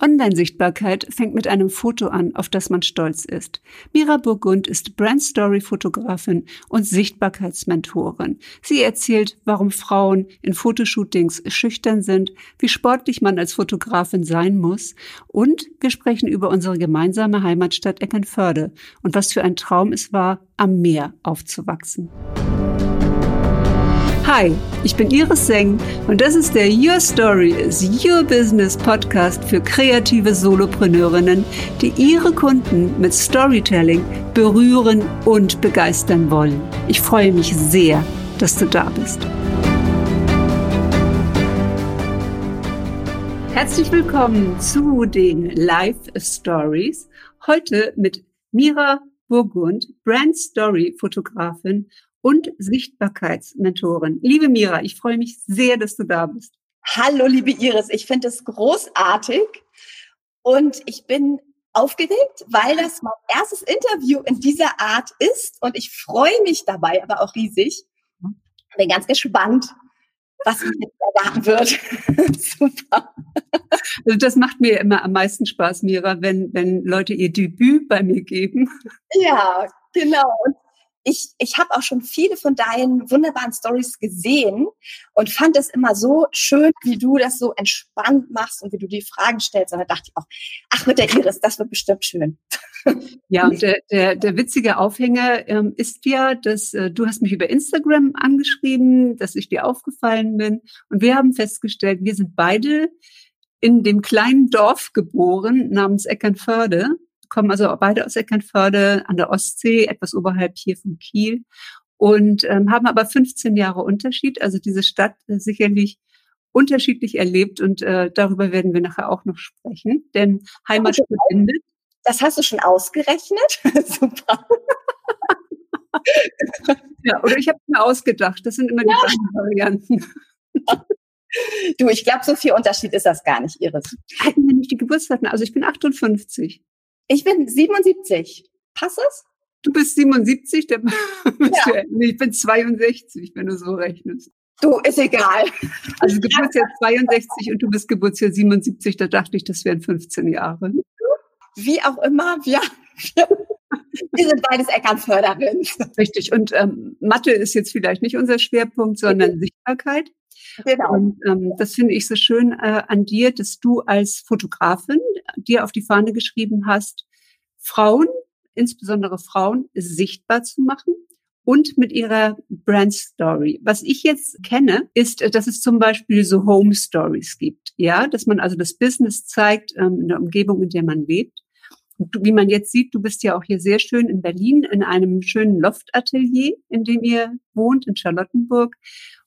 Online-Sichtbarkeit fängt mit einem Foto an, auf das man stolz ist. Mira Burgund ist Brand-Story-Fotografin und Sichtbarkeitsmentorin. Sie erzählt, warum Frauen in Fotoshootings schüchtern sind, wie sportlich man als Fotografin sein muss und wir sprechen über unsere gemeinsame Heimatstadt Eckernförde und was für ein Traum es war, am Meer aufzuwachsen. Hi, ich bin Iris Seng und das ist der Your Story is Your Business Podcast für kreative Solopreneurinnen, die ihre Kunden mit Storytelling berühren und begeistern wollen. Ich freue mich sehr, dass du da bist. Herzlich willkommen zu den Live Stories. Heute mit Mira Burgund, Brand Story Fotografin und Sichtbarkeitsmentorin. Liebe Mira, ich freue mich sehr, dass du da bist. Hallo, liebe Iris, ich finde es großartig und ich bin aufgeregt, weil das mein erstes Interview in dieser Art ist und ich freue mich dabei aber auch riesig. Bin ganz gespannt, was mich jetzt erwarten wird. Super. Also das macht mir immer am meisten Spaß, Mira, wenn, wenn Leute ihr Debüt bei mir geben. Ja, genau. Und ich, ich habe auch schon viele von deinen wunderbaren Stories gesehen und fand es immer so schön, wie du das so entspannt machst und wie du die Fragen stellst. Und da dachte ich auch, ach, mit der Iris, das wird bestimmt schön. Ja, und der, der, der witzige Aufhänger ähm, ist ja, dass äh, du hast mich über Instagram angeschrieben, dass ich dir aufgefallen bin. Und wir haben festgestellt, wir sind beide in dem kleinen Dorf geboren namens Eckernförde kommen also beide aus Eckernförde an der Ostsee, etwas oberhalb hier von Kiel und ähm, haben aber 15 Jahre Unterschied. Also diese Stadt äh, sicherlich unterschiedlich erlebt und äh, darüber werden wir nachher auch noch sprechen, denn Heimat verbindet. Das hast du schon ausgerechnet? Super. ja, oder ich habe mir ausgedacht. Das sind immer ja. die beiden Varianten. Du, ich glaube, so viel Unterschied ist das gar nicht, Iris. Halten wir nicht die Geburtsdaten? Also ich bin 58. Ich bin 77. Passt das? Du bist 77, der ja. ich bin 62, wenn du so rechnest. Du, ist egal. Also Geburtsjahr 62 und du bist Geburtsjahr 77, da dachte ich, das wären 15 Jahre. Wie auch immer, wir, wir sind beides Eckernförderin. Richtig. Und ähm, Mathe ist jetzt vielleicht nicht unser Schwerpunkt, sondern mhm. Sichtbarkeit. Genau. Und ähm, das finde ich so schön äh, an dir, dass du als Fotografin dir auf die Fahne geschrieben hast, Frauen, insbesondere Frauen, sichtbar zu machen und mit ihrer Brand Story. Was ich jetzt kenne, ist, dass es zum Beispiel so Home Stories gibt. Ja, dass man also das Business zeigt ähm, in der Umgebung, in der man lebt. Und wie man jetzt sieht, du bist ja auch hier sehr schön in Berlin in einem schönen Loftatelier, in dem ihr wohnt, in Charlottenburg.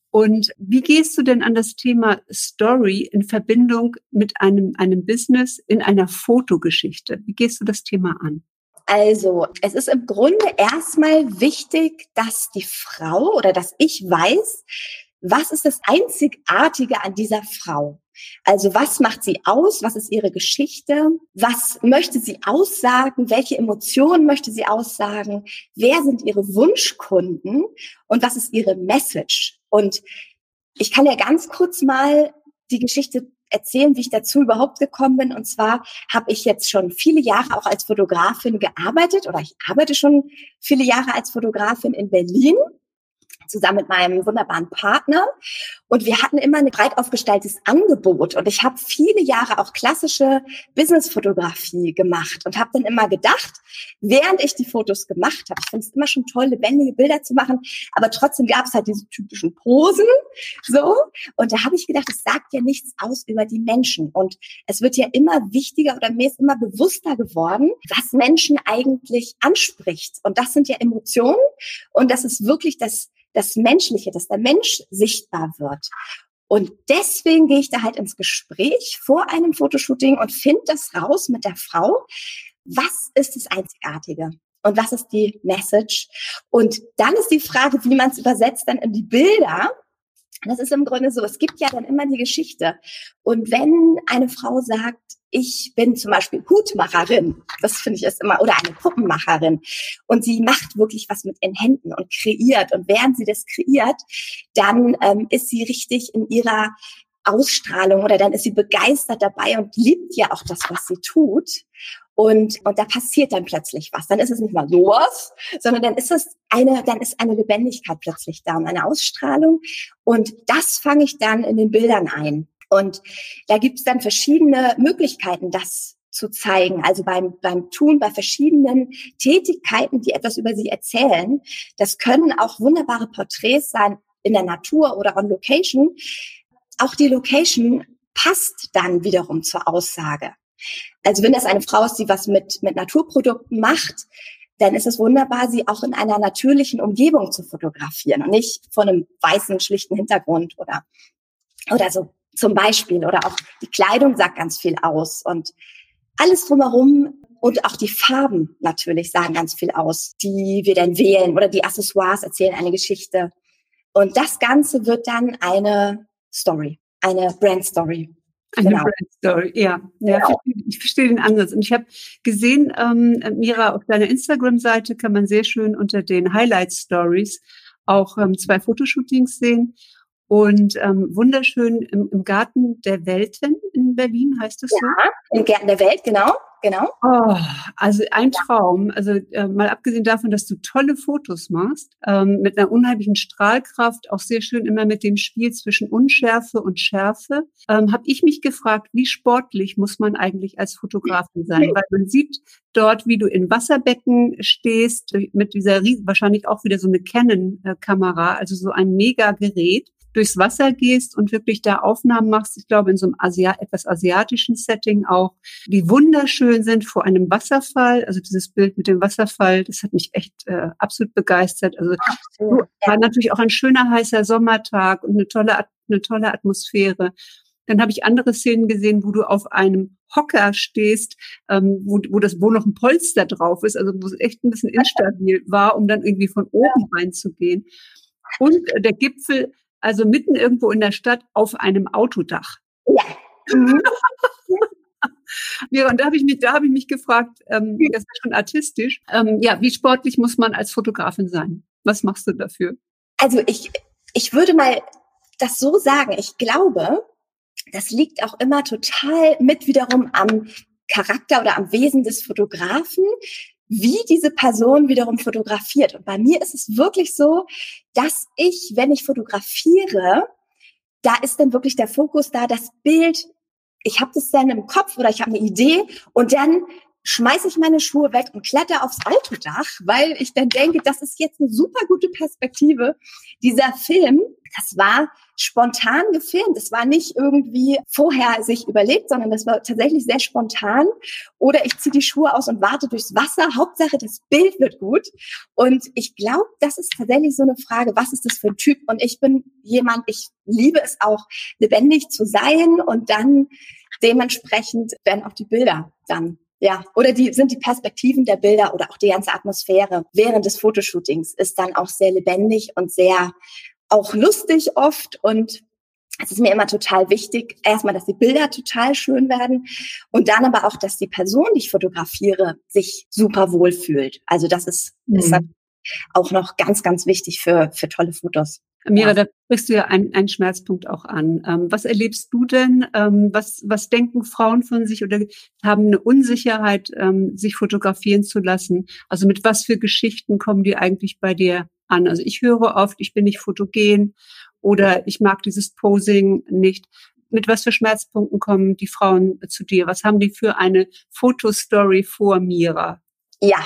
Und wie gehst du denn an das Thema Story in Verbindung mit einem, einem Business in einer Fotogeschichte? Wie gehst du das Thema an? Also, es ist im Grunde erstmal wichtig, dass die Frau oder dass ich weiß, was ist das Einzigartige an dieser Frau? Also was macht sie aus? Was ist ihre Geschichte? Was möchte sie aussagen? Welche Emotionen möchte sie aussagen? Wer sind ihre Wunschkunden? Und was ist ihre Message? Und ich kann ja ganz kurz mal die Geschichte erzählen, wie ich dazu überhaupt gekommen bin. Und zwar habe ich jetzt schon viele Jahre auch als Fotografin gearbeitet oder ich arbeite schon viele Jahre als Fotografin in Berlin zusammen mit meinem wunderbaren Partner. Und wir hatten immer ein breit aufgestelltes Angebot. Und ich habe viele Jahre auch klassische Businessfotografie gemacht und habe dann immer gedacht, während ich die Fotos gemacht habe, ich finde es immer schon toll, lebendige Bilder zu machen, aber trotzdem gab es halt diese typischen Posen. So. Und da habe ich gedacht, es sagt ja nichts aus über die Menschen. Und es wird ja immer wichtiger oder mir ist immer bewusster geworden, was Menschen eigentlich anspricht. Und das sind ja Emotionen. Und das ist wirklich das das Menschliche, dass der Mensch sichtbar wird. Und deswegen gehe ich da halt ins Gespräch vor einem Fotoshooting und finde das raus mit der Frau. Was ist das Einzigartige? Und was ist die Message? Und dann ist die Frage, wie man es übersetzt dann in die Bilder. Das ist im Grunde so, es gibt ja dann immer die Geschichte. Und wenn eine Frau sagt, ich bin zum Beispiel Hutmacherin. Das finde ich ist immer, oder eine Puppenmacherin. Und sie macht wirklich was mit ihren Händen und kreiert. Und während sie das kreiert, dann ähm, ist sie richtig in ihrer Ausstrahlung oder dann ist sie begeistert dabei und liebt ja auch das, was sie tut. Und, und da passiert dann plötzlich was. Dann ist es nicht mal sowas, sondern dann ist es eine, dann ist eine Lebendigkeit plötzlich da und eine Ausstrahlung. Und das fange ich dann in den Bildern ein. Und da gibt es dann verschiedene Möglichkeiten, das zu zeigen. Also beim, beim Tun, bei verschiedenen Tätigkeiten, die etwas über sie erzählen. Das können auch wunderbare Porträts sein in der Natur oder on Location. Auch die Location passt dann wiederum zur Aussage. Also wenn das eine Frau ist, die was mit, mit Naturprodukten macht, dann ist es wunderbar, sie auch in einer natürlichen Umgebung zu fotografieren und nicht von einem weißen, schlichten Hintergrund oder, oder so zum Beispiel. Oder auch die Kleidung sagt ganz viel aus und alles drumherum und auch die Farben natürlich sagen ganz viel aus, die wir dann wählen oder die Accessoires erzählen eine Geschichte. Und das Ganze wird dann eine Story, eine Brand Story. Eine genau. Story, ja. ja genau. Ich verstehe den Ansatz. Und ich habe gesehen, ähm, Mira, auf deiner Instagram-Seite kann man sehr schön unter den Highlight Stories auch ähm, zwei Fotoshootings sehen. Und ähm, wunderschön im, im Garten der Welten in Berlin, heißt es ja, so? Ja, im Garten der Welt, genau genau. Oh, also ein Traum. Also äh, mal abgesehen davon, dass du tolle Fotos machst, ähm, mit einer unheimlichen Strahlkraft, auch sehr schön immer mit dem Spiel zwischen Unschärfe und Schärfe, ähm, habe ich mich gefragt, wie sportlich muss man eigentlich als Fotografin sein? Weil man sieht dort, wie du in Wasserbecken stehst, mit dieser wahrscheinlich auch wieder so eine Canon-Kamera, also so ein Mega-Gerät durchs Wasser gehst und wirklich da Aufnahmen machst, ich glaube in so einem Asia etwas asiatischen Setting auch, die wunderschön sind vor einem Wasserfall. Also dieses Bild mit dem Wasserfall, das hat mich echt äh, absolut begeistert. Also so, war natürlich auch ein schöner heißer Sommertag und eine tolle eine tolle Atmosphäre. Dann habe ich andere Szenen gesehen, wo du auf einem Hocker stehst, ähm, wo, wo das, wo noch ein Polster drauf ist, also wo es echt ein bisschen instabil war, um dann irgendwie von oben reinzugehen. Und äh, der Gipfel also mitten irgendwo in der Stadt auf einem Autodach. Ja. Mhm. ja, und da habe ich mich, da habe ich mich gefragt, ähm, das ist schon artistisch. Ähm, ja, wie sportlich muss man als Fotografin sein? Was machst du dafür? Also ich, ich würde mal das so sagen. Ich glaube, das liegt auch immer total mit wiederum am Charakter oder am Wesen des Fotografen, wie diese Person wiederum fotografiert. Und bei mir ist es wirklich so, dass ich, wenn ich fotografiere, da ist dann wirklich der Fokus da, das Bild, ich habe das dann im Kopf oder ich habe eine Idee und dann schmeiße ich meine Schuhe weg und kletter aufs Autodach, weil ich dann denke, das ist jetzt eine super gute Perspektive. Dieser Film, das war spontan gefilmt. Es war nicht irgendwie vorher sich überlegt, sondern das war tatsächlich sehr spontan. Oder ich ziehe die Schuhe aus und warte durchs Wasser. Hauptsache, das Bild wird gut. Und ich glaube, das ist tatsächlich so eine Frage, was ist das für ein Typ? Und ich bin jemand, ich liebe es auch, lebendig zu sein und dann dementsprechend werden auch die Bilder dann ja, oder die sind die Perspektiven der Bilder oder auch die ganze Atmosphäre während des Fotoshootings ist dann auch sehr lebendig und sehr auch lustig oft und es ist mir immer total wichtig, erstmal, dass die Bilder total schön werden und dann aber auch, dass die Person, die ich fotografiere, sich super wohl fühlt. Also das ist, mhm. ist auch noch ganz, ganz wichtig für, für tolle Fotos. Mira, ja. da sprichst du ja einen, einen Schmerzpunkt auch an. Ähm, was erlebst du denn? Ähm, was, was denken Frauen von sich oder haben eine Unsicherheit, ähm, sich fotografieren zu lassen? Also mit was für Geschichten kommen die eigentlich bei dir an? Also ich höre oft, ich bin nicht fotogen oder ich mag dieses Posing nicht. Mit was für Schmerzpunkten kommen die Frauen zu dir? Was haben die für eine Fotostory vor Mira? Ja,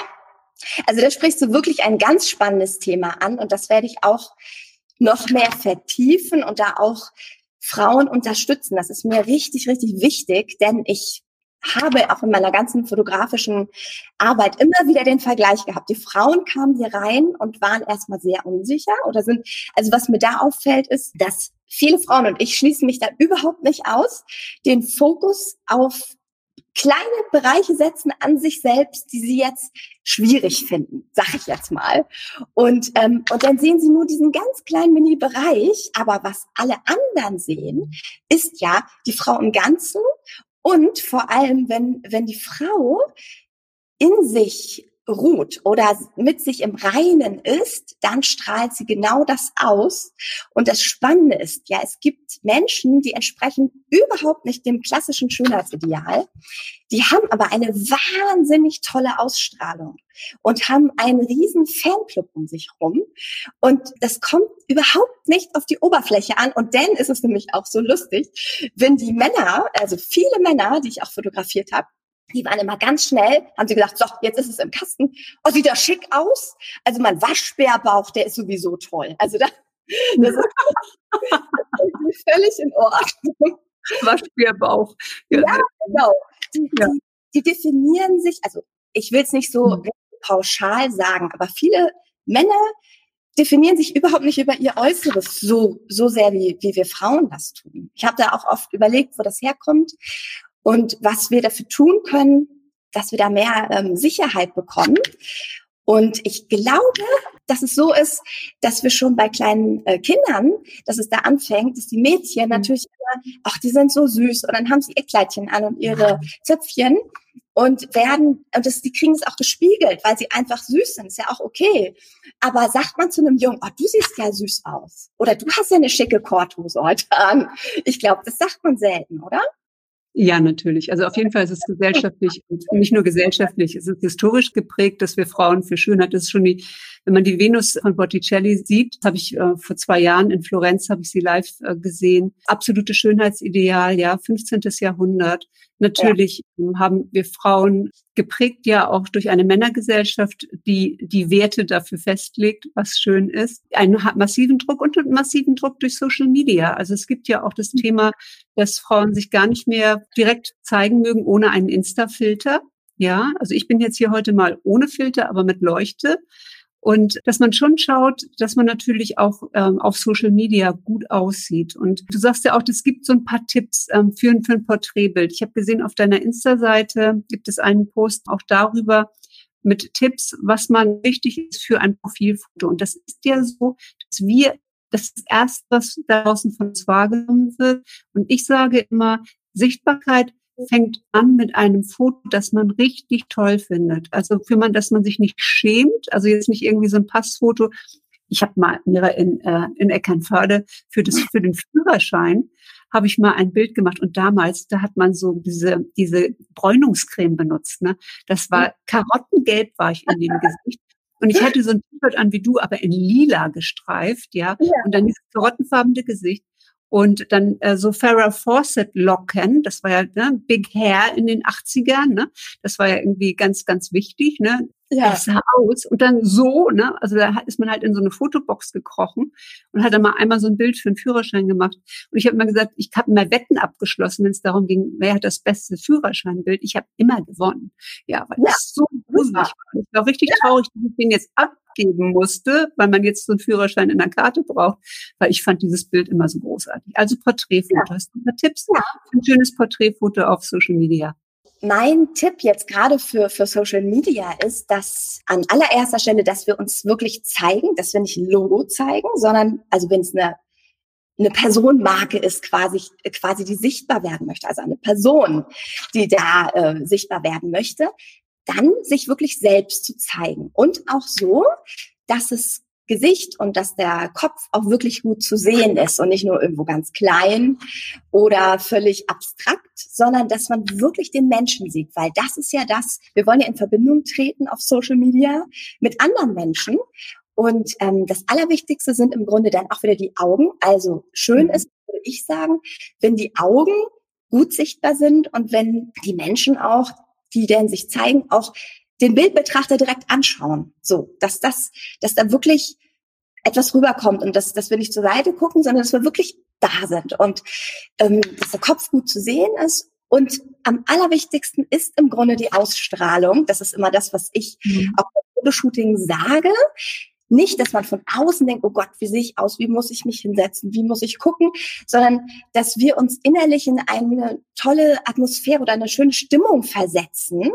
also da sprichst du wirklich ein ganz spannendes Thema an und das werde ich auch noch mehr vertiefen und da auch Frauen unterstützen. Das ist mir richtig, richtig wichtig, denn ich habe auch in meiner ganzen fotografischen Arbeit immer wieder den Vergleich gehabt. Die Frauen kamen hier rein und waren erstmal sehr unsicher oder sind, also was mir da auffällt, ist, dass viele Frauen, und ich schließe mich da überhaupt nicht aus, den Fokus auf kleine Bereiche setzen an sich selbst, die sie jetzt schwierig finden, sag ich jetzt mal. Und, ähm, und dann sehen sie nur diesen ganz kleinen Mini-Bereich, aber was alle anderen sehen, ist ja die Frau im Ganzen und vor allem, wenn, wenn die Frau in sich ruht oder mit sich im Reinen ist, dann strahlt sie genau das aus. Und das Spannende ist, ja, es gibt Menschen, die entsprechen überhaupt nicht dem klassischen Schönheitsideal. Die haben aber eine wahnsinnig tolle Ausstrahlung und haben einen riesen Fanclub um sich rum. Und das kommt überhaupt nicht auf die Oberfläche an. Und dann ist es nämlich auch so lustig, wenn die Männer, also viele Männer, die ich auch fotografiert habe, die waren immer ganz schnell, haben sie gesagt, so, jetzt ist es im Kasten. Oh, sieht das schick aus? Also mein Waschbärbauch, der ist sowieso toll. Also da, das ist völlig in Ordnung. Waschbärbauch. Ja, ja genau. Die, ja. Die, die, definieren sich, also ich will es nicht so mhm. pauschal sagen, aber viele Männer definieren sich überhaupt nicht über ihr Äußeres so, so sehr, wie, wie wir Frauen das tun. Ich habe da auch oft überlegt, wo das herkommt und was wir dafür tun können, dass wir da mehr ähm, Sicherheit bekommen. Und ich glaube, dass es so ist, dass wir schon bei kleinen äh, Kindern, dass es da anfängt, dass die Mädchen mhm. natürlich immer, ach, die sind so süß und dann haben sie ihr Kleidchen an und ihre Zöpfchen und werden, und das, die kriegen es auch gespiegelt, weil sie einfach süß sind, ist ja auch okay. Aber sagt man zu einem Jungen, oh, du siehst ja süß aus. Oder du hast ja eine schicke Korthose heute an. Ich glaube, das sagt man selten, oder? Ja, natürlich. Also auf jeden Fall ist es gesellschaftlich und nicht nur gesellschaftlich, es ist historisch geprägt, dass wir Frauen für Schönheit, das ist schon die, wenn man die Venus von Botticelli sieht, habe ich äh, vor zwei Jahren in Florenz, habe ich sie live äh, gesehen. Absolute Schönheitsideal, ja, 15. Jahrhundert. Natürlich ja. haben wir Frauen geprägt ja auch durch eine Männergesellschaft, die die Werte dafür festlegt, was schön ist. Einen massiven Druck und einen massiven Druck durch Social Media. Also es gibt ja auch das mhm. Thema, dass Frauen sich gar nicht mehr direkt zeigen mögen ohne einen Insta-Filter. Ja, also ich bin jetzt hier heute mal ohne Filter, aber mit Leuchte. Und dass man schon schaut, dass man natürlich auch ähm, auf Social Media gut aussieht. Und du sagst ja auch, es gibt so ein paar Tipps ähm, für, für ein Porträtbild. Ich habe gesehen, auf deiner Insta-Seite gibt es einen Post auch darüber, mit Tipps, was man wichtig ist für ein Profilfoto. Und das ist ja so, dass wir das ist erst, was draußen von uns wahrgenommen wird. Und ich sage immer, Sichtbarkeit fängt an mit einem Foto, das man richtig toll findet. Also für man, dass man sich nicht schämt, also jetzt nicht irgendwie so ein Passfoto. Ich habe mal in, äh, in Eckernförde für das für den Führerschein habe ich mal ein Bild gemacht und damals da hat man so diese diese Bräunungscreme benutzt. Ne, das war Karottengelb war ich in dem Gesicht und ich hatte so ein T-Shirt an wie du, aber in lila gestreift, ja. ja. Und dann dieses karottenfarbene Gesicht und dann äh, so Farrah Fawcett Locken, das war ja ne, Big Hair in den 80ern, ne? Das war ja irgendwie ganz, ganz wichtig, ne? Ja. Das sah aus und dann so, ne? Also da ist man halt in so eine Fotobox gekrochen und hat dann mal einmal so ein Bild für einen Führerschein gemacht. Und ich habe immer gesagt, ich habe mal Wetten abgeschlossen, wenn es darum ging, wer hat das beste Führerscheinbild. Ich habe immer gewonnen. Ja, weil ja. das so gruselig war. Ich war richtig ja. traurig, dass ich den jetzt abgeben musste, weil man jetzt so einen Führerschein in der Karte braucht, weil ich fand dieses Bild immer so großartig. Also Porträtfoto. Ja. Hast du ein paar Tipps ja. für ein schönes Porträtfoto auf Social Media? mein Tipp jetzt gerade für, für Social Media ist, dass an allererster Stelle, dass wir uns wirklich zeigen, dass wir nicht ein Logo zeigen, sondern, also wenn es eine, eine Personenmarke ist, quasi, quasi die sichtbar werden möchte, also eine Person, die da äh, sichtbar werden möchte, dann sich wirklich selbst zu zeigen. Und auch so, dass es Gesicht und dass der Kopf auch wirklich gut zu sehen ist und nicht nur irgendwo ganz klein oder völlig abstrakt, sondern dass man wirklich den Menschen sieht, weil das ist ja das, wir wollen ja in Verbindung treten auf Social Media mit anderen Menschen und ähm, das Allerwichtigste sind im Grunde dann auch wieder die Augen. Also schön ist, würde ich sagen, wenn die Augen gut sichtbar sind und wenn die Menschen auch, die denn sich zeigen, auch den Bildbetrachter direkt anschauen. So, dass das, dass da wirklich etwas rüberkommt und dass, dass wir nicht zur Seite gucken, sondern dass wir wirklich da sind und ähm, dass der Kopf gut zu sehen ist. Und am allerwichtigsten ist im Grunde die Ausstrahlung. Das ist immer das, was ich mhm. auch beim Fotoshooting sage. Nicht, dass man von außen denkt, oh Gott, wie sehe ich aus, wie muss ich mich hinsetzen, wie muss ich gucken, sondern dass wir uns innerlich in eine tolle Atmosphäre oder eine schöne Stimmung versetzen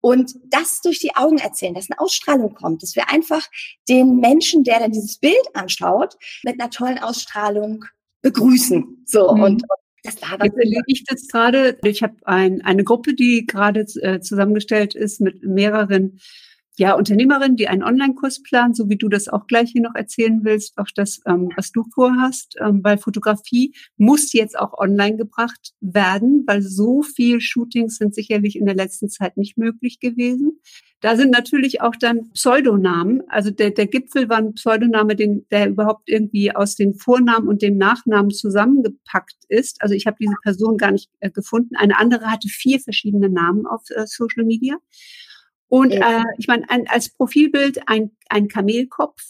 und das durch die Augen erzählen, dass eine Ausstrahlung kommt, dass wir einfach den Menschen, der dann dieses Bild anschaut, mit einer tollen Ausstrahlung begrüßen. So mhm. und das war Jetzt erlebe ich das gerade. Ich habe ein, eine Gruppe, die gerade äh, zusammengestellt ist mit mehreren ja, Unternehmerinnen, die einen Online-Kurs planen, so wie du das auch gleich hier noch erzählen willst, auch das, ähm, was du vorhast, ähm, weil Fotografie muss jetzt auch online gebracht werden, weil so viel Shootings sind sicherlich in der letzten Zeit nicht möglich gewesen. Da sind natürlich auch dann Pseudonamen. Also der, der Gipfel war ein Pseudoname, den, der überhaupt irgendwie aus den Vornamen und dem Nachnamen zusammengepackt ist. Also ich habe diese Person gar nicht äh, gefunden. Eine andere hatte vier verschiedene Namen auf äh, Social Media. Und äh, ich meine, ein, als Profilbild ein, ein Kamelkopf,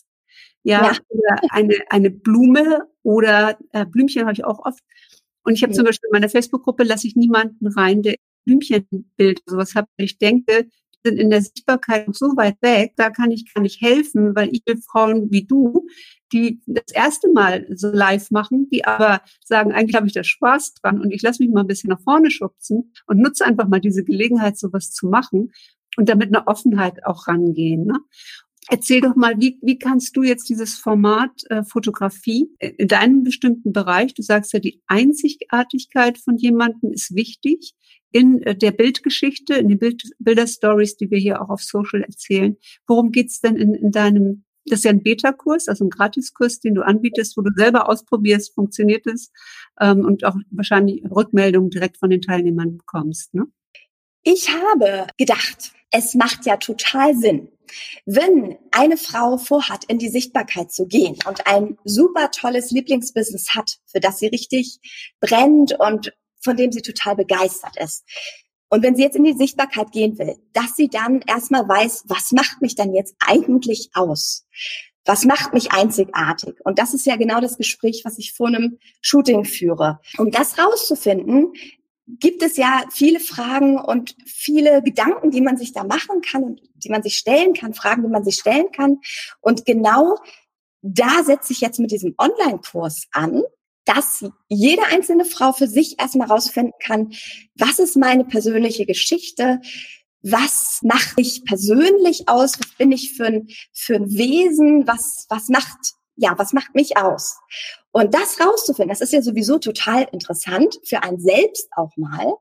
ja, ja. oder eine, eine Blume oder äh, Blümchen habe ich auch oft. Und ich habe ja. zum Beispiel in meiner Facebook-Gruppe lasse ich niemanden rein, der Blümchenbild sowas hat. Ich denke, die sind in der Sichtbarkeit noch so weit weg, da kann ich gar nicht helfen, weil ich will Frauen wie du, die das erste Mal so live machen, die aber sagen, eigentlich habe ich da Spaß dran und ich lasse mich mal ein bisschen nach vorne schubsen und nutze einfach mal diese Gelegenheit, sowas zu machen und damit eine Offenheit auch rangehen. Ne? Erzähl doch mal, wie, wie kannst du jetzt dieses Format äh, Fotografie in deinem bestimmten Bereich, du sagst ja, die Einzigartigkeit von jemandem ist wichtig in äh, der Bildgeschichte, in den Bild, Bilderstories, die wir hier auch auf Social erzählen. Worum geht's denn in, in deinem, das ist ja ein Beta-Kurs, also ein Gratiskurs, den du anbietest, wo du selber ausprobierst, funktioniert es ähm, und auch wahrscheinlich Rückmeldungen direkt von den Teilnehmern bekommst. Ne? Ich habe gedacht, es macht ja total Sinn, wenn eine Frau vorhat, in die Sichtbarkeit zu gehen und ein super tolles Lieblingsbusiness hat, für das sie richtig brennt und von dem sie total begeistert ist. Und wenn sie jetzt in die Sichtbarkeit gehen will, dass sie dann erstmal weiß, was macht mich dann jetzt eigentlich aus? Was macht mich einzigartig? Und das ist ja genau das Gespräch, was ich vor einem Shooting führe. Um das rauszufinden, gibt es ja viele Fragen und viele Gedanken, die man sich da machen kann und die man sich stellen kann, Fragen, die man sich stellen kann. Und genau da setze ich jetzt mit diesem Online-Kurs an, dass jede einzelne Frau für sich erstmal rausfinden kann, was ist meine persönliche Geschichte, was macht mich persönlich aus, was bin ich für ein, für ein Wesen, was, was macht, ja, was macht mich aus? Und das rauszufinden, das ist ja sowieso total interessant für einen selbst auch mal.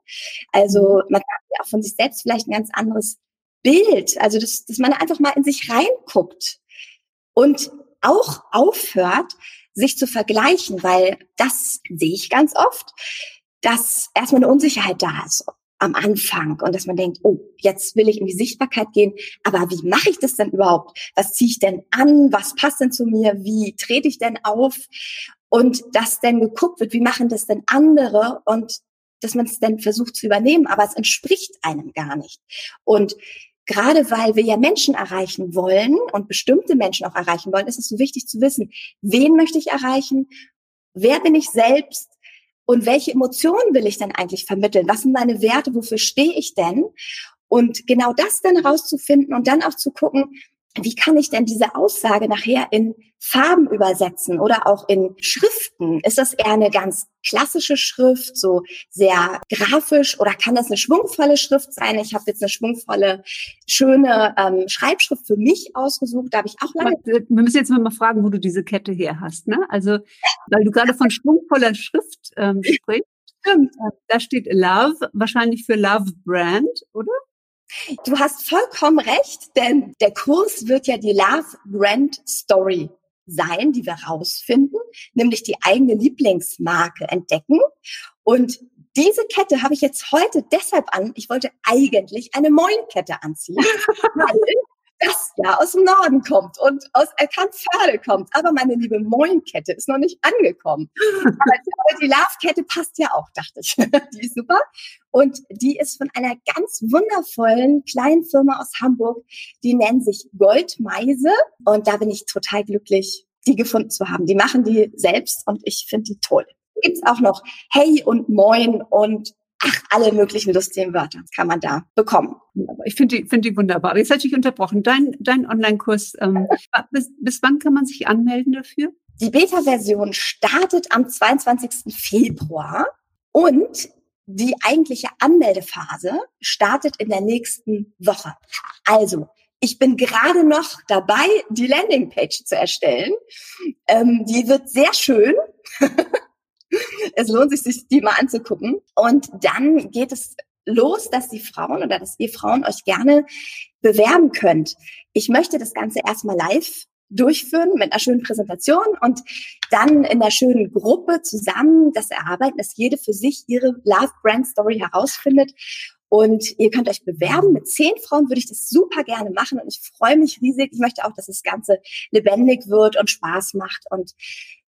Also mhm. man hat ja auch von sich selbst vielleicht ein ganz anderes Bild. Also dass, dass man einfach mal in sich reinguckt und auch aufhört, sich zu vergleichen, weil das sehe ich ganz oft, dass erstmal eine Unsicherheit da ist am Anfang und dass man denkt, oh, jetzt will ich in die Sichtbarkeit gehen, aber wie mache ich das denn überhaupt? Was ziehe ich denn an? Was passt denn zu mir? Wie trete ich denn auf? und dass dann geguckt wird, wie machen das denn andere und dass man es dann versucht zu übernehmen, aber es entspricht einem gar nicht. Und gerade weil wir ja Menschen erreichen wollen und bestimmte Menschen auch erreichen wollen, ist es so wichtig zu wissen, wen möchte ich erreichen, wer bin ich selbst und welche Emotionen will ich denn eigentlich vermitteln? Was sind meine Werte? Wofür stehe ich denn? Und genau das dann herauszufinden und dann auch zu gucken, wie kann ich denn diese Aussage nachher in Farben übersetzen oder auch in Schriften? Ist das eher eine ganz klassische Schrift, so sehr grafisch, oder kann das eine schwungvolle Schrift sein? Ich habe jetzt eine schwungvolle, schöne ähm, Schreibschrift für mich ausgesucht. Da habe ich auch lange. Wir müssen jetzt mal fragen, wo du diese Kette her hast. Ne? Also, weil du gerade von schwungvoller Schrift ähm, sprichst. Stimmt. Äh, da steht Love, wahrscheinlich für Love Brand, oder? Du hast vollkommen recht, denn der Kurs wird ja die Love Brand Story sein, die wir rausfinden, nämlich die eigene Lieblingsmarke entdecken. Und diese Kette habe ich jetzt heute deshalb an. Ich wollte eigentlich eine Moin-Kette anziehen, weil ja aus dem Norden kommt und aus Erkanförde kommt. Aber meine liebe Moin-Kette ist noch nicht angekommen. Aber die Love-Kette passt ja auch, dachte ich. Die ist super. Und die ist von einer ganz wundervollen kleinen Firma aus Hamburg. Die nennt sich Goldmeise. Und da bin ich total glücklich, die gefunden zu haben. Die machen die selbst und ich finde die toll. Gibt's auch noch Hey und Moin und ach, alle möglichen lustigen Wörter kann man da bekommen. Ich finde die, finde die wunderbar. Jetzt hätte ich unterbrochen. Dein, dein Online-Kurs, ähm, bis, bis wann kann man sich anmelden dafür? Die Beta-Version startet am 22. Februar und die eigentliche Anmeldephase startet in der nächsten Woche. Also, ich bin gerade noch dabei, die Landingpage zu erstellen. Ähm, die wird sehr schön. es lohnt sich, sich die mal anzugucken. Und dann geht es los, dass die Frauen oder dass ihr Frauen euch gerne bewerben könnt. Ich möchte das Ganze erstmal live durchführen mit einer schönen Präsentation und dann in einer schönen Gruppe zusammen das erarbeiten, dass jede für sich ihre Love Brand Story herausfindet. Und ihr könnt euch bewerben. Mit zehn Frauen würde ich das super gerne machen und ich freue mich riesig. Ich möchte auch, dass das Ganze lebendig wird und Spaß macht und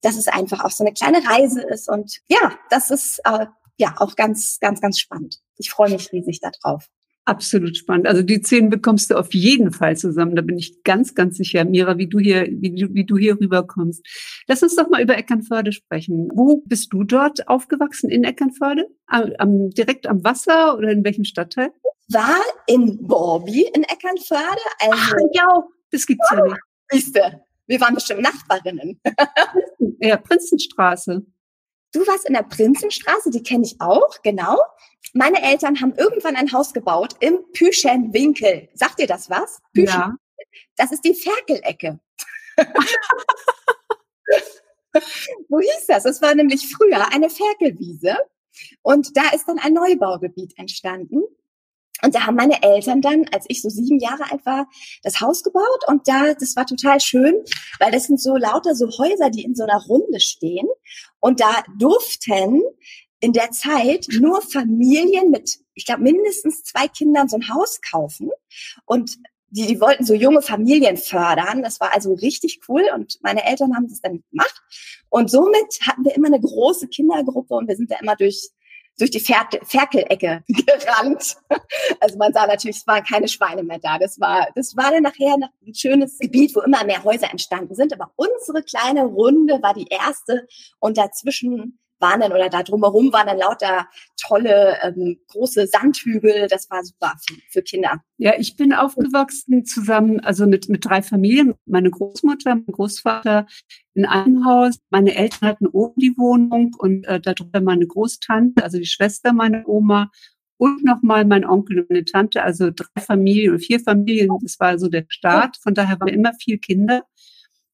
dass es einfach auch so eine kleine Reise ist. Und ja, das ist äh, ja auch ganz, ganz, ganz spannend. Ich freue mich riesig darauf. Absolut spannend. Also die zehn bekommst du auf jeden Fall zusammen. Da bin ich ganz, ganz sicher, Mira, wie du hier, wie du, wie du hier rüberkommst. Lass uns doch mal über Eckernförde sprechen. Wo bist du dort aufgewachsen in Eckernförde? Am, am, direkt am Wasser oder in welchem Stadtteil? War in Borby in Eckernförde. Also, Ach, ja, das gibt's ja nicht. Siehste, wir waren bestimmt Nachbarinnen. ja, Prinzenstraße. Du warst in der Prinzenstraße, die kenne ich auch, genau. Meine Eltern haben irgendwann ein Haus gebaut im Püschenwinkel. Sagt dir das was? Püschen. Ja. Das ist die Ferkelecke. Wo hieß das? Es war nämlich früher eine Ferkelwiese. Und da ist dann ein Neubaugebiet entstanden. Und da haben meine Eltern dann, als ich so sieben Jahre alt war, das Haus gebaut. Und da, das war total schön, weil das sind so lauter so Häuser, die in so einer Runde stehen. Und da durften in der Zeit nur Familien mit, ich glaube, mindestens zwei Kindern so ein Haus kaufen. Und die, die wollten so junge Familien fördern. Das war also richtig cool. Und meine Eltern haben das dann gemacht. Und somit hatten wir immer eine große Kindergruppe und wir sind da immer durch durch die Fer Ferkelecke gerannt. Also man sah natürlich, es waren keine Schweine mehr da. Das war, das war dann nachher ein schönes Gebiet, wo immer mehr Häuser entstanden sind. Aber unsere kleine Runde war die erste und dazwischen waren dann oder da drumherum waren dann lauter tolle ähm, große Sandhügel. Das war super für, für, Kinder. Ja, ich bin aufgewachsen zusammen, also mit mit drei Familien. Meine Großmutter, mein Großvater in einem Haus. Meine Eltern hatten oben die Wohnung und äh, darunter meine Großtante, also die Schwester meiner Oma und nochmal mein Onkel und meine Tante, also drei Familien vier Familien. Das war so der Start. Von daher waren immer vier Kinder.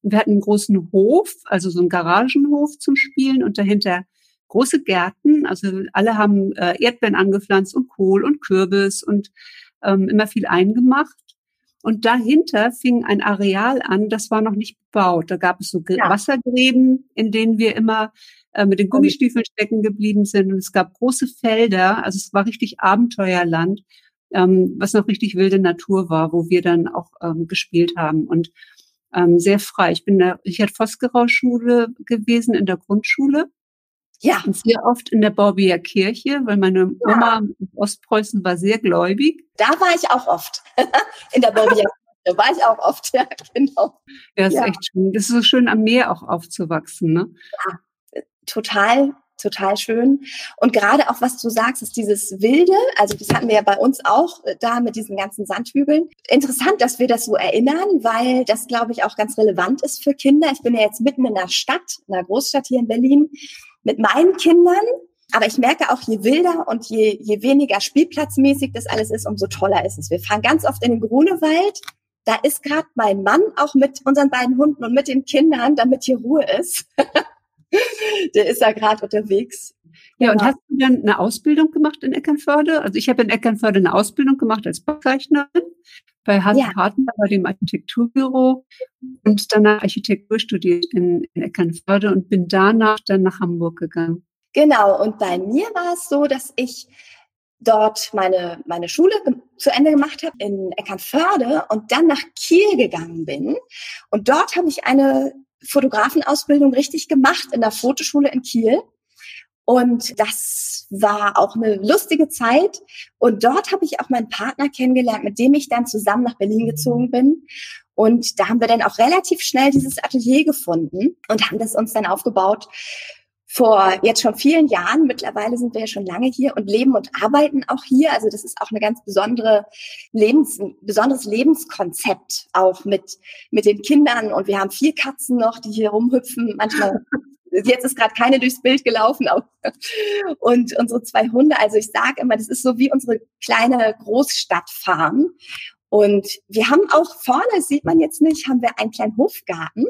Wir hatten einen großen Hof, also so einen Garagenhof zum Spielen und dahinter große Gärten. Also alle haben äh, Erdbeeren angepflanzt und Kohl und Kürbis und ähm, immer viel eingemacht. Und dahinter fing ein Areal an, das war noch nicht bebaut. Da gab es so ja. Wassergräben, in denen wir immer äh, mit den. Gummistiefeln stecken geblieben sind. Und es gab große Felder, also es war richtig Abenteuerland, ähm, was noch richtig wilde Natur war, wo wir dann auch ähm, gespielt haben. Und ähm, sehr frei. Ich bin in der Richard-Vosgerau-Schule gewesen, in der Grundschule. Ja. Und sehr oft in der Borbier Kirche, weil meine ja. Oma in Ostpreußen war sehr gläubig. Da war ich auch oft. in der Borbier Kirche war ich auch oft, ja, genau. Ja, ist ja. echt schön. Das ist so schön am Meer auch aufzuwachsen, ne? Ja, total total schön. Und gerade auch, was du sagst, ist dieses Wilde, also das hatten wir ja bei uns auch äh, da mit diesen ganzen Sandhügeln. Interessant, dass wir das so erinnern, weil das, glaube ich, auch ganz relevant ist für Kinder. Ich bin ja jetzt mitten in einer Stadt, in einer Großstadt hier in Berlin mit meinen Kindern. Aber ich merke auch, je wilder und je, je weniger spielplatzmäßig das alles ist, umso toller ist es. Wir fahren ganz oft in den Grunewald. Da ist gerade mein Mann auch mit unseren beiden Hunden und mit den Kindern, damit hier Ruhe ist. Der ist ja gerade unterwegs. Ja, und genau. hast du dann eine Ausbildung gemacht in Eckernförde? Also ich habe in Eckernförde eine Ausbildung gemacht als Bauzeichnerin bei Hans ja. Partner bei dem Architekturbüro und danach Architektur studiert in, in Eckernförde und bin danach dann nach Hamburg gegangen. Genau, und bei mir war es so, dass ich dort meine, meine Schule zu Ende gemacht habe in Eckernförde und dann nach Kiel gegangen bin. Und dort habe ich eine Fotografenausbildung richtig gemacht in der Fotoschule in Kiel. Und das war auch eine lustige Zeit. Und dort habe ich auch meinen Partner kennengelernt, mit dem ich dann zusammen nach Berlin gezogen bin. Und da haben wir dann auch relativ schnell dieses Atelier gefunden und haben das uns dann aufgebaut vor jetzt schon vielen Jahren. Mittlerweile sind wir ja schon lange hier und leben und arbeiten auch hier. Also das ist auch eine ganz besondere Lebens, besonderes Lebenskonzept auch mit, mit den Kindern. Und wir haben vier Katzen noch, die hier rumhüpfen. Manchmal Jetzt ist gerade keine durchs Bild gelaufen. Und unsere zwei Hunde, also ich sage immer, das ist so wie unsere kleine Großstadtfarm. Und wir haben auch vorne, das sieht man jetzt nicht, haben wir einen kleinen Hofgarten.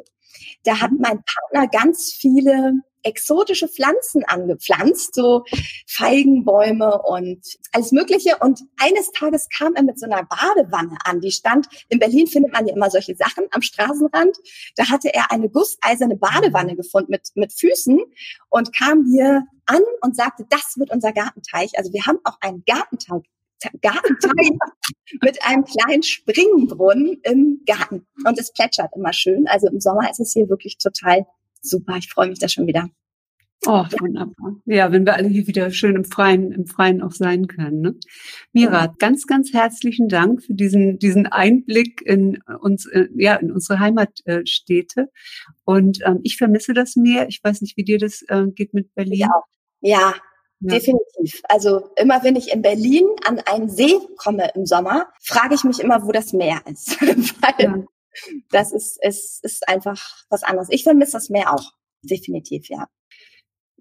Da hat mein Partner ganz viele exotische Pflanzen angepflanzt, so Feigenbäume und alles Mögliche. Und eines Tages kam er mit so einer Badewanne an. Die stand, in Berlin findet man ja immer solche Sachen am Straßenrand. Da hatte er eine gusseiserne Badewanne gefunden mit, mit Füßen und kam hier an und sagte, das wird unser Gartenteich. Also wir haben auch einen Gartenteich Gartenteich mit einem kleinen Springbrunnen im Garten. Und es plätschert immer schön. Also im Sommer ist es hier wirklich total super. Ich freue mich da schon wieder. Oh, wunderbar. Ja, wenn wir alle hier wieder schön im Freien, im Freien auch sein können. Ne? Mira, ja. ganz, ganz herzlichen Dank für diesen, diesen Einblick in uns, äh, ja, in unsere Heimatstädte. Und ähm, ich vermisse das mehr. Ich weiß nicht, wie dir das äh, geht mit Berlin. Ja, ja, ja. Definitiv. Also immer wenn ich in Berlin an einen See komme im Sommer, frage ich mich immer, wo das Meer ist. Weil ja. das ist, es ist einfach was anderes. Ich vermisse das Meer auch. Definitiv, ja.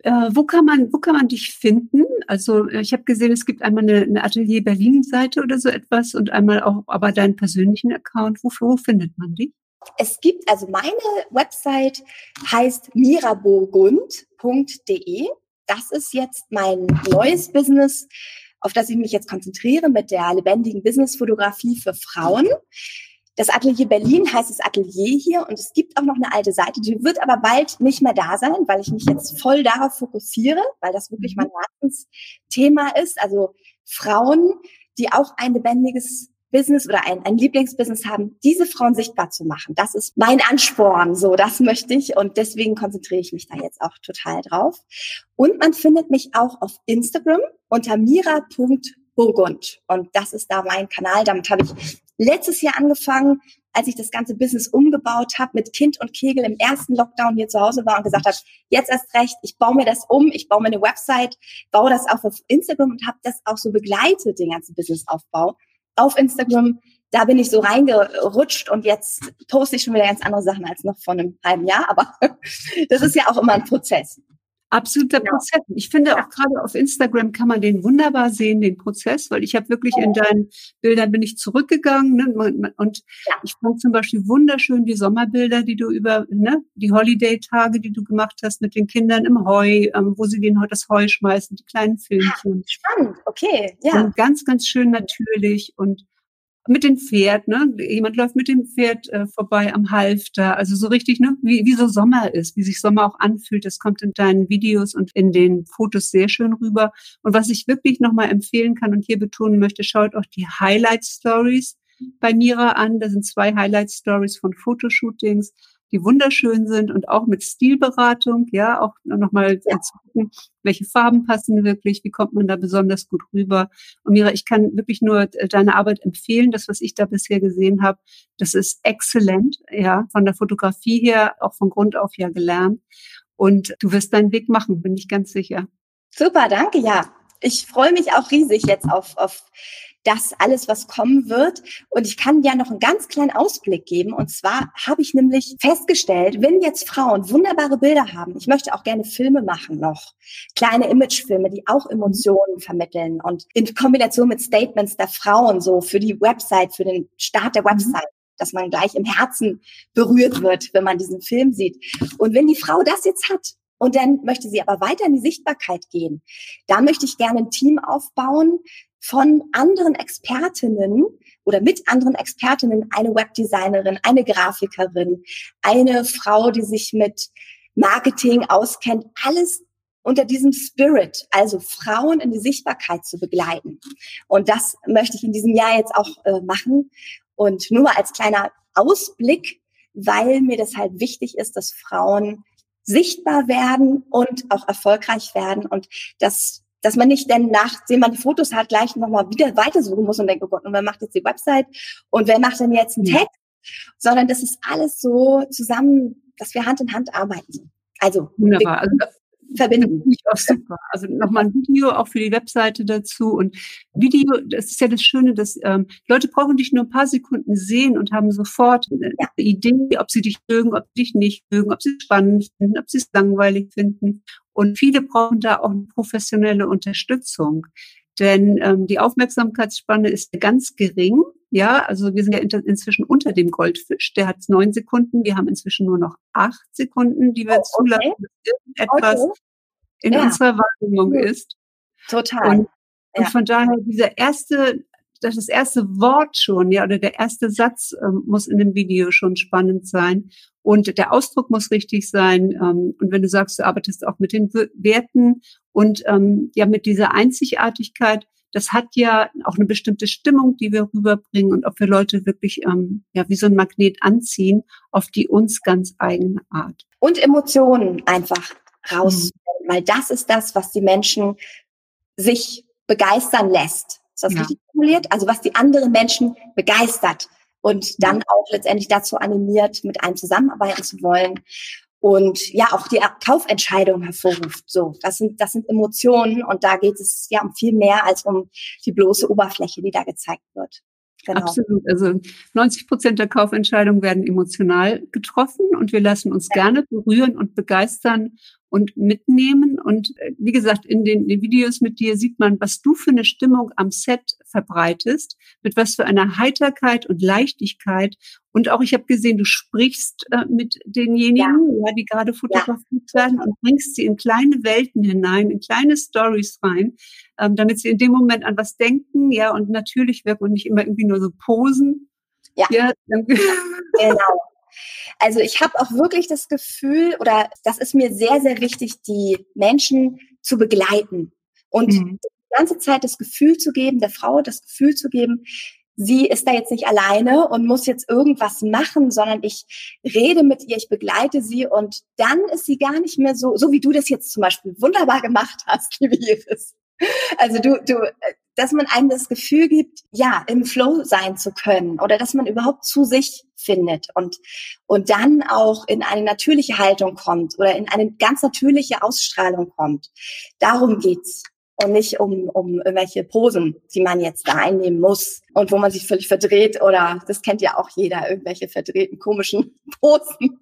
Äh, wo kann man, wo kann man dich finden? Also äh, ich habe gesehen, es gibt einmal eine, eine Atelier Berlin Seite oder so etwas und einmal auch aber deinen persönlichen Account. Wo, wo findet man dich? Es gibt also meine Website heißt miraburgund.de das ist jetzt mein neues Business, auf das ich mich jetzt konzentriere mit der lebendigen Businessfotografie für Frauen. Das Atelier Berlin heißt das Atelier hier und es gibt auch noch eine alte Seite, die wird aber bald nicht mehr da sein, weil ich mich jetzt voll darauf fokussiere, weil das wirklich mein Herzensthema ist. Also Frauen, die auch ein lebendiges Business oder ein, ein Lieblingsbusiness haben, diese Frauen sichtbar zu machen. Das ist mein Ansporn, so das möchte ich und deswegen konzentriere ich mich da jetzt auch total drauf. Und man findet mich auch auf Instagram unter mira.burgund und das ist da mein Kanal. Damit habe ich letztes Jahr angefangen, als ich das ganze Business umgebaut habe mit Kind und Kegel im ersten Lockdown hier zu Hause war und gesagt habe, jetzt erst recht, ich baue mir das um, ich baue mir eine Website, baue das auch auf Instagram und habe das auch so begleitet, den ganzen Businessaufbau auf Instagram. Da bin ich so reingerutscht und jetzt poste ich schon wieder ganz andere Sachen als noch vor einem halben Jahr. Aber das ist ja auch immer ein Prozess. Absoluter ja. Prozess. Ich finde auch gerade auf Instagram kann man den wunderbar sehen, den Prozess, weil ich habe wirklich in deinen Bildern bin ich zurückgegangen ne, und ja. ich fand zum Beispiel wunderschön die Sommerbilder, die du über ne, die Holiday-Tage, die du gemacht hast mit den Kindern im Heu, ähm, wo sie den das Heu schmeißen, die kleinen Filmchen. Spannend, okay, ja. Und ganz, ganz schön natürlich und mit dem Pferd, ne? Jemand läuft mit dem Pferd äh, vorbei am Halfter. Also so richtig, ne? Wie, wie so Sommer ist, wie sich Sommer auch anfühlt. Das kommt in deinen Videos und in den Fotos sehr schön rüber. Und was ich wirklich nochmal empfehlen kann und hier betonen möchte, schaut auch die Highlight Stories bei Mira an. Da sind zwei Highlight Stories von Fotoshootings die wunderschön sind und auch mit Stilberatung, ja, auch nochmal ja. zu gucken, welche Farben passen wirklich, wie kommt man da besonders gut rüber. Und Mira, ich kann wirklich nur deine Arbeit empfehlen. Das, was ich da bisher gesehen habe, das ist exzellent, ja, von der Fotografie her, auch von Grund auf ja gelernt. Und du wirst deinen Weg machen, bin ich ganz sicher. Super, danke, ja. Ich freue mich auch riesig jetzt auf, auf das alles, was kommen wird. Und ich kann ja noch einen ganz kleinen Ausblick geben. Und zwar habe ich nämlich festgestellt, wenn jetzt Frauen wunderbare Bilder haben, ich möchte auch gerne Filme machen noch, kleine Imagefilme, die auch Emotionen vermitteln und in Kombination mit Statements der Frauen so für die Website, für den Start der Website dass man gleich im Herzen berührt wird, wenn man diesen Film sieht. Und wenn die Frau das jetzt hat und dann möchte sie aber weiter in die Sichtbarkeit gehen, da möchte ich gerne ein Team aufbauen, von anderen Expertinnen oder mit anderen Expertinnen, eine Webdesignerin, eine Grafikerin, eine Frau, die sich mit Marketing auskennt, alles unter diesem Spirit, also Frauen in die Sichtbarkeit zu begleiten. Und das möchte ich in diesem Jahr jetzt auch äh, machen. Und nur mal als kleiner Ausblick, weil mir das halt wichtig ist, dass Frauen sichtbar werden und auch erfolgreich werden und dass dass man nicht dann nachdem man die Fotos hat, gleich nochmal wieder weitersuchen muss und denkt, oh Gott, und wer macht jetzt die Website und wer macht denn jetzt einen Text? Sondern das ist alles so zusammen, dass wir Hand in Hand arbeiten. Also, Wunderbar. Also verbinden. Das auch super. Also nochmal ein Video auch für die Webseite dazu. Und Video, das ist ja das Schöne, dass ähm, Leute brauchen dich nur ein paar Sekunden sehen und haben sofort eine ja. Idee, ob sie dich mögen, ob sie dich nicht mögen, ob sie es spannend finden, ob sie es langweilig finden. Und viele brauchen da auch eine professionelle Unterstützung. Denn ähm, die Aufmerksamkeitsspanne ist ganz gering Ja, also wir sind ja in, inzwischen unter dem Goldfisch. Der hat neun Sekunden. Wir haben inzwischen nur noch acht Sekunden, die wir oh, okay. zulassen, dass irgendetwas okay. in ja. unserer Wahrnehmung ist. Total. Und, ja. und von daher dieser erste das erste Wort schon, ja, oder der erste Satz ähm, muss in dem Video schon spannend sein. Und der Ausdruck muss richtig sein. Ähm, und wenn du sagst, du arbeitest auch mit den Werten und ähm, ja mit dieser Einzigartigkeit, das hat ja auch eine bestimmte Stimmung, die wir rüberbringen und ob wir Leute wirklich ähm, ja wie so ein Magnet anziehen auf die uns ganz eigene Art. Und Emotionen einfach raus, mhm. weil das ist das, was die Menschen sich begeistern lässt. Ist das ja. richtig formuliert? Also was die anderen Menschen begeistert und dann auch letztendlich dazu animiert, mit einem zusammenarbeiten zu wollen und ja auch die Kaufentscheidung hervorruft. So, das sind das sind Emotionen und da geht es ja um viel mehr als um die bloße Oberfläche, die da gezeigt wird. Genau. Absolut. Also 90 Prozent der Kaufentscheidungen werden emotional getroffen und wir lassen uns ja. gerne berühren und begeistern und mitnehmen. Und äh, wie gesagt, in den, den, Videos mit dir sieht man, was du für eine Stimmung am Set verbreitest, mit was für einer Heiterkeit und Leichtigkeit. Und auch ich habe gesehen, du sprichst äh, mit denjenigen, ja. ja die gerade fotografiert ja. werden und bringst sie in kleine Welten hinein, in kleine Stories rein, ähm, damit sie in dem Moment an was denken, ja, und natürlich wirken und nicht immer irgendwie nur so posen. Ja. ja genau. Also ich habe auch wirklich das Gefühl, oder das ist mir sehr, sehr wichtig, die Menschen zu begleiten und mhm. die ganze Zeit das Gefühl zu geben, der Frau das Gefühl zu geben, sie ist da jetzt nicht alleine und muss jetzt irgendwas machen, sondern ich rede mit ihr, ich begleite sie und dann ist sie gar nicht mehr so, so wie du das jetzt zum Beispiel wunderbar gemacht hast, liebe Iris. Also du, du, dass man einem das Gefühl gibt, ja, im Flow sein zu können oder dass man überhaupt zu sich findet und, und dann auch in eine natürliche Haltung kommt oder in eine ganz natürliche Ausstrahlung kommt. Darum geht's und nicht um, um irgendwelche Posen, die man jetzt da einnehmen muss und wo man sich völlig verdreht oder das kennt ja auch jeder, irgendwelche verdrehten komischen Posen.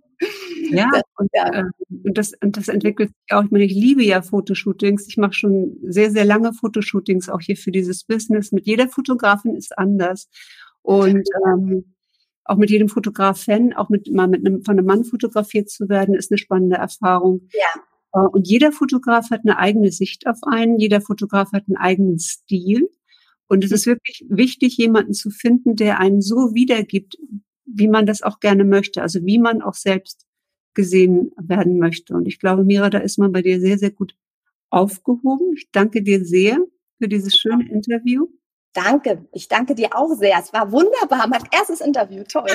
Ja, und, ja. Äh, und, das, und das entwickelt sich auch. Ich meine, ich liebe ja Fotoshootings. Ich mache schon sehr, sehr lange Fotoshootings auch hier für dieses Business. Mit jeder Fotografin ist anders. Und ähm, auch mit jedem Fotograf-Fan, auch mit mal mit einem, von einem Mann fotografiert zu werden, ist eine spannende Erfahrung. Ja. Äh, und jeder Fotograf hat eine eigene Sicht auf einen, jeder Fotograf hat einen eigenen Stil. Und es ist wirklich wichtig, jemanden zu finden, der einen so wiedergibt, wie man das auch gerne möchte, also wie man auch selbst gesehen werden möchte. Und ich glaube, Mira, da ist man bei dir sehr, sehr gut aufgehoben. Ich danke dir sehr für dieses schöne Interview. Danke. Ich danke dir auch sehr. Es war wunderbar. Mein erstes Interview. Toll.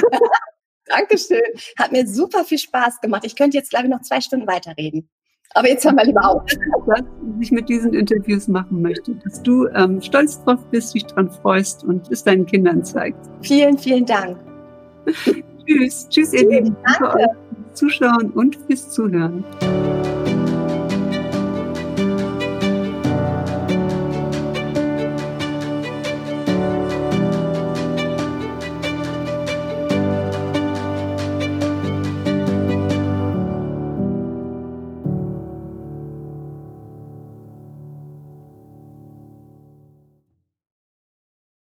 Dankeschön. Hat mir super viel Spaß gemacht. Ich könnte jetzt, glaube ich, noch zwei Stunden weiterreden. Aber jetzt haben wir lieber auf. Was ich mit diesen Interviews machen möchte, dass du ähm, stolz drauf bist, dich dran freust und es deinen Kindern zeigst. Vielen, vielen Dank. Tschüss. Tschüss, ihr Lieben. Danke. Zuschauen und fürs Zuhören.